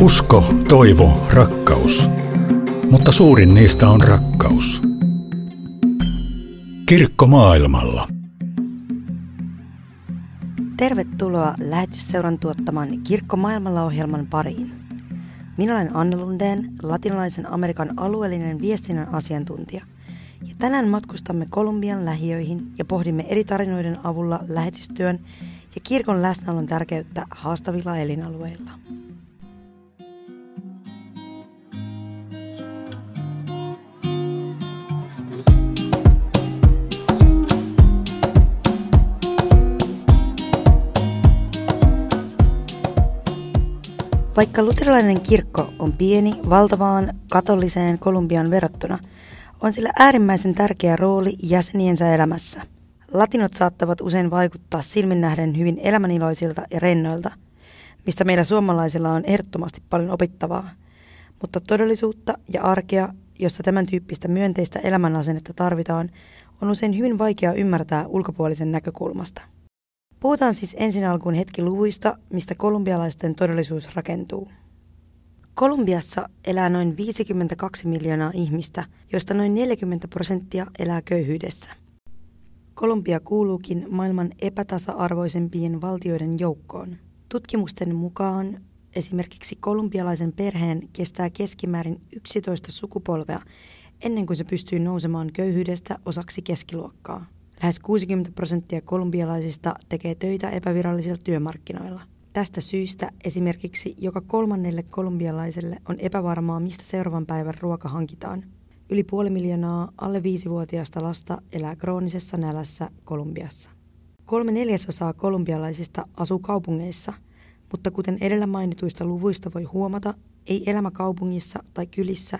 Usko, toivo, rakkaus. Mutta suurin niistä on rakkaus. Kirkko maailmalla. Tervetuloa lähetysseuran tuottaman Kirkko maailmalla ohjelman pariin. Minä olen Anne Lundeen, latinalaisen Amerikan alueellinen viestinnän asiantuntija. Ja tänään matkustamme Kolumbian lähiöihin ja pohdimme eri tarinoiden avulla lähetystyön ja kirkon läsnäolon tärkeyttä haastavilla elinalueilla. Vaikka luterilainen kirkko on pieni valtavaan katoliseen Kolumbian verrattuna, on sillä äärimmäisen tärkeä rooli jäseniensä elämässä. Latinot saattavat usein vaikuttaa silmin nähden hyvin elämäniloisilta ja rennoilta, mistä meillä suomalaisilla on ehdottomasti paljon opittavaa. Mutta todellisuutta ja arkea, jossa tämän tyyppistä myönteistä elämänasennetta tarvitaan, on usein hyvin vaikea ymmärtää ulkopuolisen näkökulmasta. Puhutaan siis ensin alkuun hetki luvuista, mistä kolumbialaisten todellisuus rakentuu. Kolumbiassa elää noin 52 miljoonaa ihmistä, joista noin 40 prosenttia elää köyhyydessä. Kolumbia kuuluukin maailman epätasa-arvoisempien valtioiden joukkoon. Tutkimusten mukaan esimerkiksi kolumbialaisen perheen kestää keskimäärin 11 sukupolvea ennen kuin se pystyy nousemaan köyhyydestä osaksi keskiluokkaa. Lähes 60 prosenttia kolumbialaisista tekee töitä epävirallisilla työmarkkinoilla. Tästä syystä esimerkiksi joka kolmannelle kolumbialaiselle on epävarmaa, mistä seuraavan päivän ruoka hankitaan. Yli puoli miljoonaa alle viisivuotiaista lasta elää kroonisessa nälässä Kolumbiassa. Kolme neljäsosaa kolumbialaisista asuu kaupungeissa, mutta kuten edellä mainituista luvuista voi huomata, ei elämä kaupungissa tai kylissä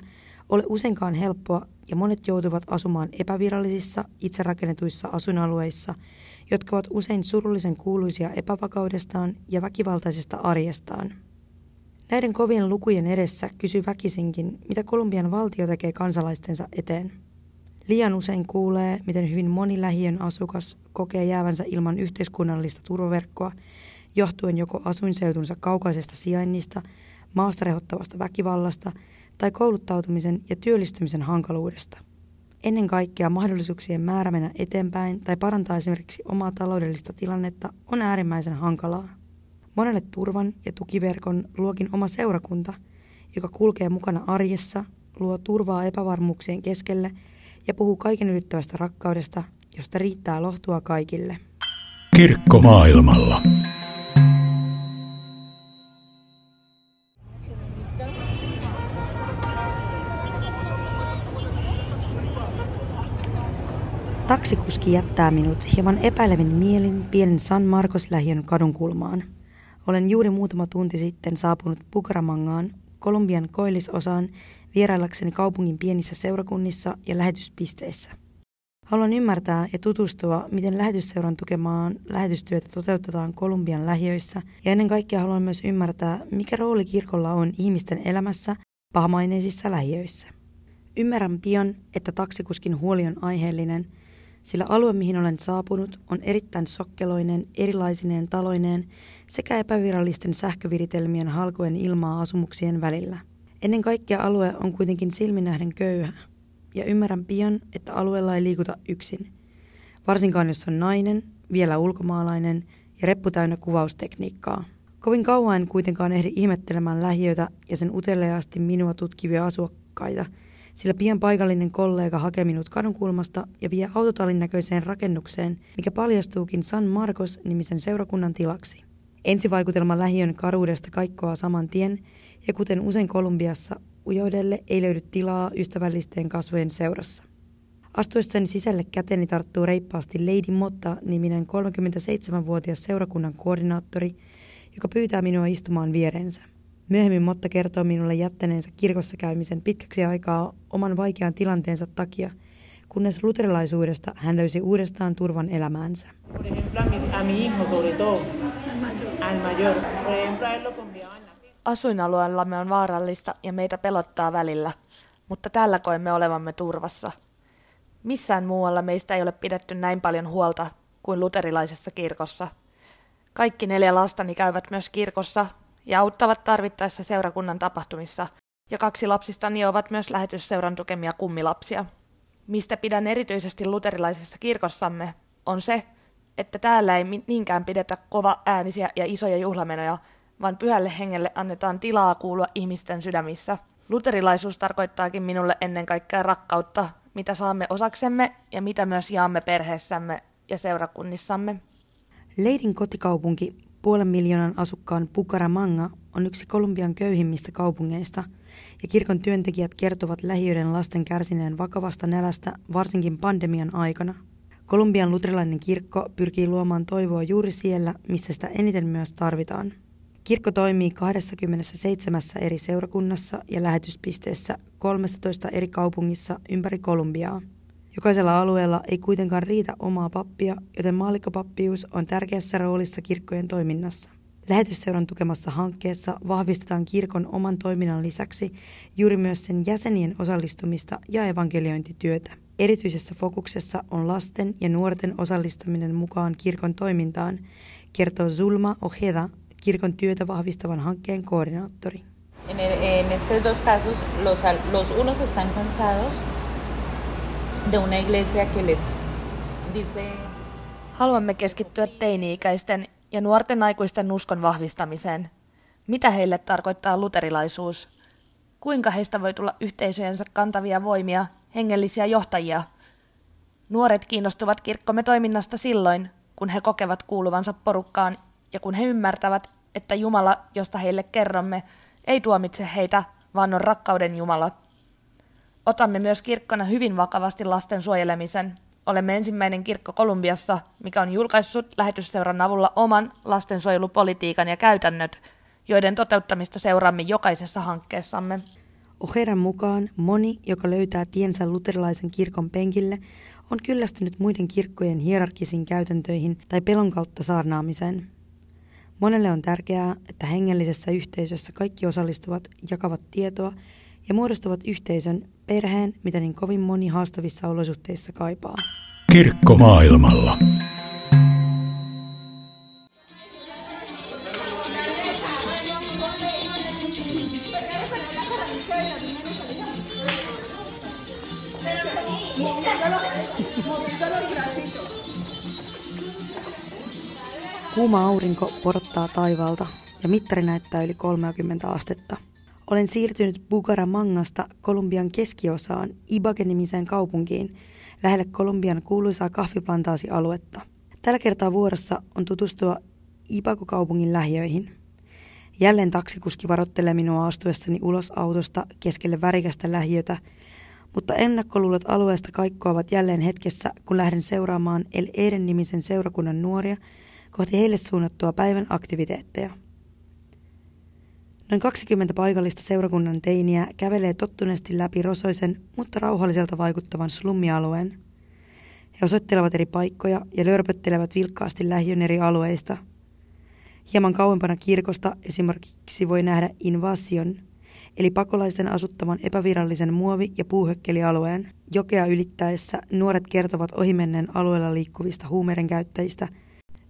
ole useinkaan helppoa ja monet joutuvat asumaan epävirallisissa, itse rakennetuissa asuinalueissa, jotka ovat usein surullisen kuuluisia epävakaudestaan ja väkivaltaisesta arjestaan. Näiden kovien lukujen edessä kysyy väkisinkin, mitä Kolumbian valtio tekee kansalaistensa eteen. Liian usein kuulee, miten hyvin moni lähiön asukas kokee jäävänsä ilman yhteiskunnallista turvaverkkoa, johtuen joko asuinseutunsa kaukaisesta sijainnista, maasta rehottavasta väkivallasta – tai kouluttautumisen ja työllistymisen hankaluudesta. Ennen kaikkea mahdollisuuksien määrä mennä eteenpäin tai parantaa esimerkiksi omaa taloudellista tilannetta on äärimmäisen hankalaa. Monelle turvan ja tukiverkon luokin oma seurakunta, joka kulkee mukana arjessa, luo turvaa epävarmuuksien keskelle ja puhuu kaiken ylittävästä rakkaudesta, josta riittää lohtua kaikille. Kirkko maailmalla. Taksikuski jättää minut hieman epäilevin mielin pienen San Marcos-lähiön kadunkulmaan. Olen juuri muutama tunti sitten saapunut Bukaramangaan, Kolumbian koillisosaan, vieraillakseni kaupungin pienissä seurakunnissa ja lähetyspisteissä. Haluan ymmärtää ja tutustua, miten lähetysseuran tukemaan lähetystyötä toteutetaan Kolumbian lähiöissä ja ennen kaikkea haluan myös ymmärtää, mikä rooli kirkolla on ihmisten elämässä pahamaineisissa lähiöissä. Ymmärrän pian, että taksikuskin huoli on aiheellinen – sillä alue, mihin olen saapunut, on erittäin sokkeloinen, erilaisineen taloineen sekä epävirallisten sähköviritelmien halkojen ilmaa asumuksien välillä. Ennen kaikkea alue on kuitenkin silminähden köyhä, ja ymmärrän pian, että alueella ei liikuta yksin. Varsinkaan jos on nainen, vielä ulkomaalainen ja reppu täynnä kuvaustekniikkaa. Kovin kauan en kuitenkaan ehdi ihmettelemään lähiöitä ja sen uteliaasti minua tutkivia asukkaita – sillä pian paikallinen kollega hakee minut kadunkulmasta ja vie autotallin näköiseen rakennukseen, mikä paljastuukin San Marcos-nimisen seurakunnan tilaksi. Ensivaikutelma lähiön karuudesta kaikkoa saman tien, ja kuten usein Kolumbiassa, ujoudelle ei löydy tilaa ystävällisten kasvojen seurassa. Astuessani sisälle käteni tarttuu reippaasti Lady Motta-niminen 37-vuotias seurakunnan koordinaattori, joka pyytää minua istumaan vierensä. Myöhemmin Motta kertoo minulle jättäneensä kirkossa käymisen pitkäksi aikaa oman vaikean tilanteensa takia, kunnes luterilaisuudesta hän löysi uudestaan turvan elämäänsä. Asuinalueellamme on vaarallista ja meitä pelottaa välillä, mutta tällä koemme olevamme turvassa. Missään muualla meistä ei ole pidetty näin paljon huolta kuin luterilaisessa kirkossa. Kaikki neljä lastani käyvät myös kirkossa ja auttavat tarvittaessa seurakunnan tapahtumissa, ja kaksi lapsistani ovat myös lähetysseuran tukemia kummilapsia. Mistä pidän erityisesti luterilaisessa kirkossamme, on se, että täällä ei niinkään pidetä kova äänisiä ja isoja juhlamenoja, vaan pyhälle hengelle annetaan tilaa kuulua ihmisten sydämissä. Luterilaisuus tarkoittaakin minulle ennen kaikkea rakkautta, mitä saamme osaksemme ja mitä myös jaamme perheessämme ja seurakunnissamme. Leidin kotikaupunki, puolen miljoonan asukkaan Bucaramanga, on yksi Kolumbian köyhimmistä kaupungeista, ja kirkon työntekijät kertovat lähiöiden lasten kärsineen vakavasta nälästä varsinkin pandemian aikana. Kolumbian luterilainen kirkko pyrkii luomaan toivoa juuri siellä, missä sitä eniten myös tarvitaan. Kirkko toimii 27 eri seurakunnassa ja lähetyspisteessä 13 eri kaupungissa ympäri Kolumbiaa. Jokaisella alueella ei kuitenkaan riitä omaa pappia, joten maallikkopappius on tärkeässä roolissa kirkkojen toiminnassa. Lähetysseuran tukemassa hankkeessa vahvistetaan kirkon oman toiminnan lisäksi juuri myös sen jäsenien osallistumista ja evankeliointityötä. Erityisessä fokuksessa on lasten ja nuorten osallistaminen mukaan kirkon toimintaan, kertoo Zulma Ojeda, kirkon työtä vahvistavan hankkeen koordinaattori. En, en estos dos casos, los, los unos están cansados de una iglesia que les dice... Haluamme keskittyä teini-ikäisten ja nuorten aikuisten uskon vahvistamiseen. Mitä heille tarkoittaa luterilaisuus? Kuinka heistä voi tulla yhteisöjensä kantavia voimia, hengellisiä johtajia? Nuoret kiinnostuvat kirkkomme toiminnasta silloin, kun he kokevat kuuluvansa porukkaan ja kun he ymmärtävät, että Jumala, josta heille kerromme, ei tuomitse heitä, vaan on rakkauden Jumala. Otamme myös kirkkona hyvin vakavasti lasten suojelemisen. Olemme ensimmäinen kirkko Kolumbiassa, mikä on julkaissut lähetysseuran avulla oman lastensuojelupolitiikan ja käytännöt, joiden toteuttamista seuraamme jokaisessa hankkeessamme. Oheran mukaan moni, joka löytää tiensä luterilaisen kirkon penkille, on kyllästynyt muiden kirkkojen hierarkisiin käytäntöihin tai pelon kautta saarnaamiseen. Monelle on tärkeää, että hengellisessä yhteisössä kaikki osallistuvat, jakavat tietoa ja muodostavat yhteisön, perheen, mitä niin kovin moni haastavissa olosuhteissa kaipaa. Kirkko maailmalla. Kuuma aurinko porottaa taivaalta ja mittari näyttää yli 30 astetta. Olen siirtynyt Bucaramangasta Kolumbian keskiosaan Ibaque-nimiseen kaupunkiin lähelle Kolumbian kuuluisaa kahviplantaasialuetta. Tällä kertaa vuorossa on tutustua Ibaco-kaupungin lähiöihin. Jälleen taksikuski varottelee minua astuessani ulos autosta keskelle värikästä lähiötä, mutta ennakkoluulot alueesta kaikkoavat jälleen hetkessä, kun lähden seuraamaan El Eden nimisen seurakunnan nuoria – kohti heille suunnattua päivän aktiviteetteja. Noin 20 paikallista seurakunnan teiniä kävelee tottuneesti läpi rosoisen, mutta rauhalliselta vaikuttavan slummialueen. He osoittelevat eri paikkoja ja lörpöttelevät vilkkaasti lähiön eri alueista. Hieman kauempana kirkosta esimerkiksi voi nähdä Invasion, eli pakolaisten asuttaman epävirallisen muovi- ja puuhökkelialueen. Jokea ylittäessä nuoret kertovat ohimenneen alueella liikkuvista huumeiden käyttäjistä –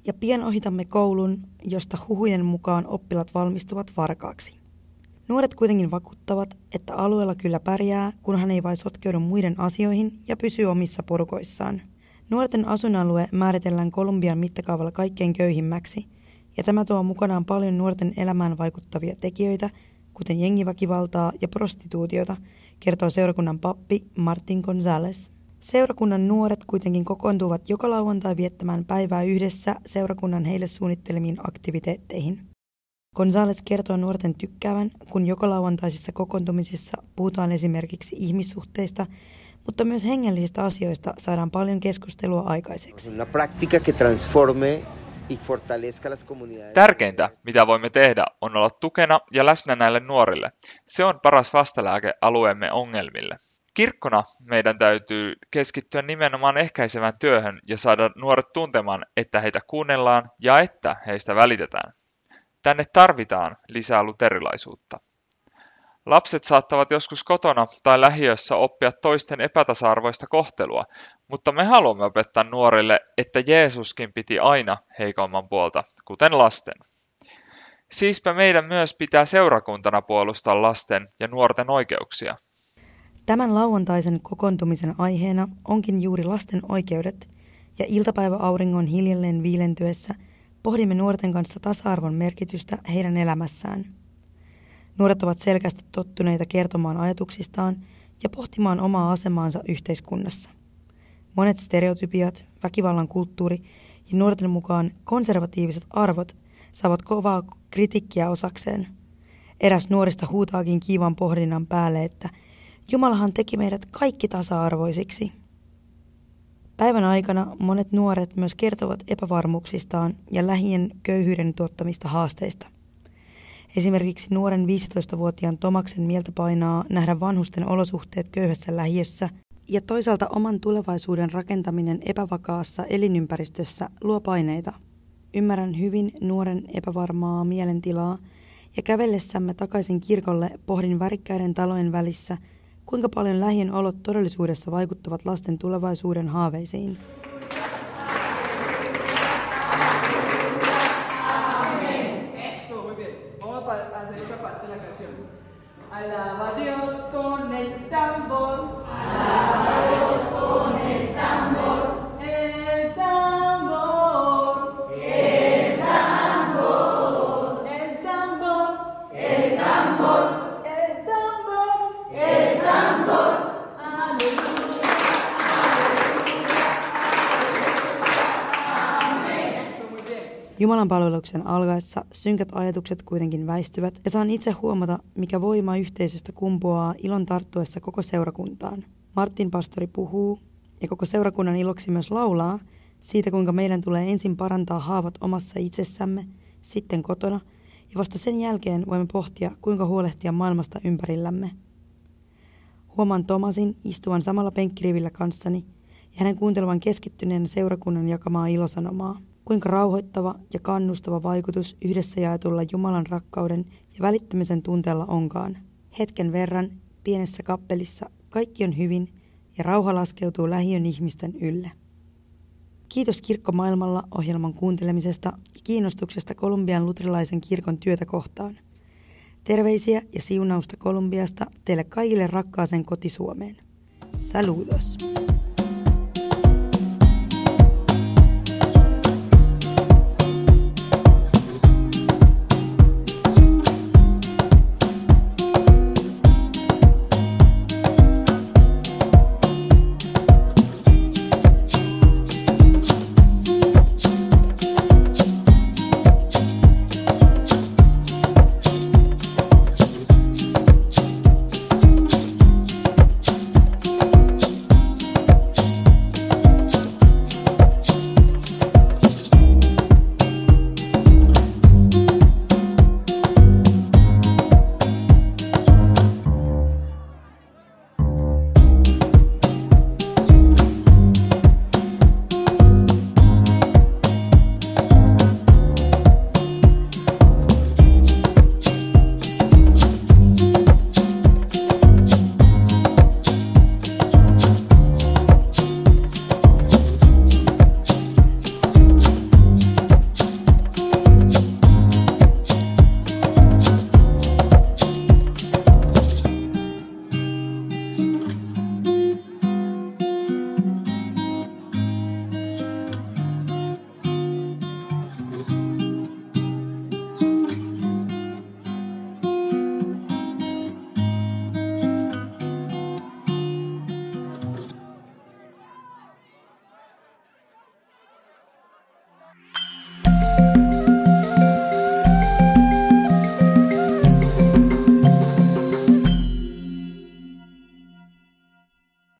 ja pian ohitamme koulun, josta huhujen mukaan oppilat valmistuvat varkaaksi. Nuoret kuitenkin vakuuttavat, että alueella kyllä pärjää, kunhan ei vain sotkeudu muiden asioihin ja pysyy omissa porukoissaan. Nuorten asuinalue määritellään Kolumbian mittakaavalla kaikkein köyhimmäksi, ja tämä tuo mukanaan paljon nuorten elämään vaikuttavia tekijöitä, kuten jengiväkivaltaa ja prostituutiota, kertoo seurakunnan pappi Martin González. Seurakunnan nuoret kuitenkin kokoontuvat joka lauantai viettämään päivää yhdessä seurakunnan heille suunnittelemiin aktiviteetteihin. Gonzales kertoo nuorten tykkäävän, kun joka lauantaisissa kokoontumisissa puhutaan esimerkiksi ihmissuhteista, mutta myös hengellisistä asioista saadaan paljon keskustelua aikaiseksi. Tärkeintä, mitä voimme tehdä, on olla tukena ja läsnä näille nuorille. Se on paras vastalääke alueemme ongelmille. Kirkkona meidän täytyy keskittyä nimenomaan ehkäisevään työhön ja saada nuoret tuntemaan, että heitä kuunnellaan ja että heistä välitetään. Tänne tarvitaan lisää luterilaisuutta. Lapset saattavat joskus kotona tai lähiössä oppia toisten epätasa-arvoista kohtelua, mutta me haluamme opettaa nuorille, että Jeesuskin piti aina heikomman puolta, kuten lasten. Siispä meidän myös pitää seurakuntana puolustaa lasten ja nuorten oikeuksia. Tämän lauantaisen kokoontumisen aiheena onkin juuri lasten oikeudet, ja iltapäiväauringon hiljalleen viilentyessä pohdimme nuorten kanssa tasa-arvon merkitystä heidän elämässään. Nuoret ovat selkeästi tottuneita kertomaan ajatuksistaan ja pohtimaan omaa asemaansa yhteiskunnassa. Monet stereotypiat, väkivallan kulttuuri ja nuorten mukaan konservatiiviset arvot saavat kovaa kritiikkiä osakseen. Eräs nuorista huutaakin kiivan pohdinnan päälle, että Jumalahan teki meidät kaikki tasa-arvoisiksi. Päivän aikana monet nuoret myös kertovat epävarmuuksistaan ja lähien köyhyyden tuottamista haasteista. Esimerkiksi nuoren 15-vuotiaan Tomaksen mieltä painaa nähdä vanhusten olosuhteet köyhässä lähiössä ja toisaalta oman tulevaisuuden rakentaminen epävakaassa elinympäristössä luo paineita. Ymmärrän hyvin nuoren epävarmaa mielentilaa ja kävellessämme takaisin kirkolle pohdin värikkäiden talojen välissä, kuinka paljon lähien olot todellisuudessa vaikuttavat lasten tulevaisuuden haaveisiin. Alaba Dios con el tambor. Alaba Dios con el tambor. Jumalan palveluksen alkaessa synkät ajatukset kuitenkin väistyvät ja saan itse huomata, mikä voima yhteisöstä kumpuaa ilon tarttuessa koko seurakuntaan. Martin pastori puhuu ja koko seurakunnan iloksi myös laulaa siitä, kuinka meidän tulee ensin parantaa haavat omassa itsessämme, sitten kotona ja vasta sen jälkeen voimme pohtia, kuinka huolehtia maailmasta ympärillämme. Huomaan Tomasin istuvan samalla penkkirivillä kanssani ja hänen kuuntelevan keskittyneen seurakunnan jakamaa ilosanomaa kuinka rauhoittava ja kannustava vaikutus yhdessä jaetulla Jumalan rakkauden ja välittämisen tunteella onkaan. Hetken verran pienessä kappelissa kaikki on hyvin ja rauha laskeutuu lähiön ihmisten ylle. Kiitos Kirkko maailmalla ohjelman kuuntelemisesta ja kiinnostuksesta Kolumbian luterilaisen kirkon työtä kohtaan. Terveisiä ja siunausta Kolumbiasta teille kaikille rakkaaseen kotisuomeen. Saludos!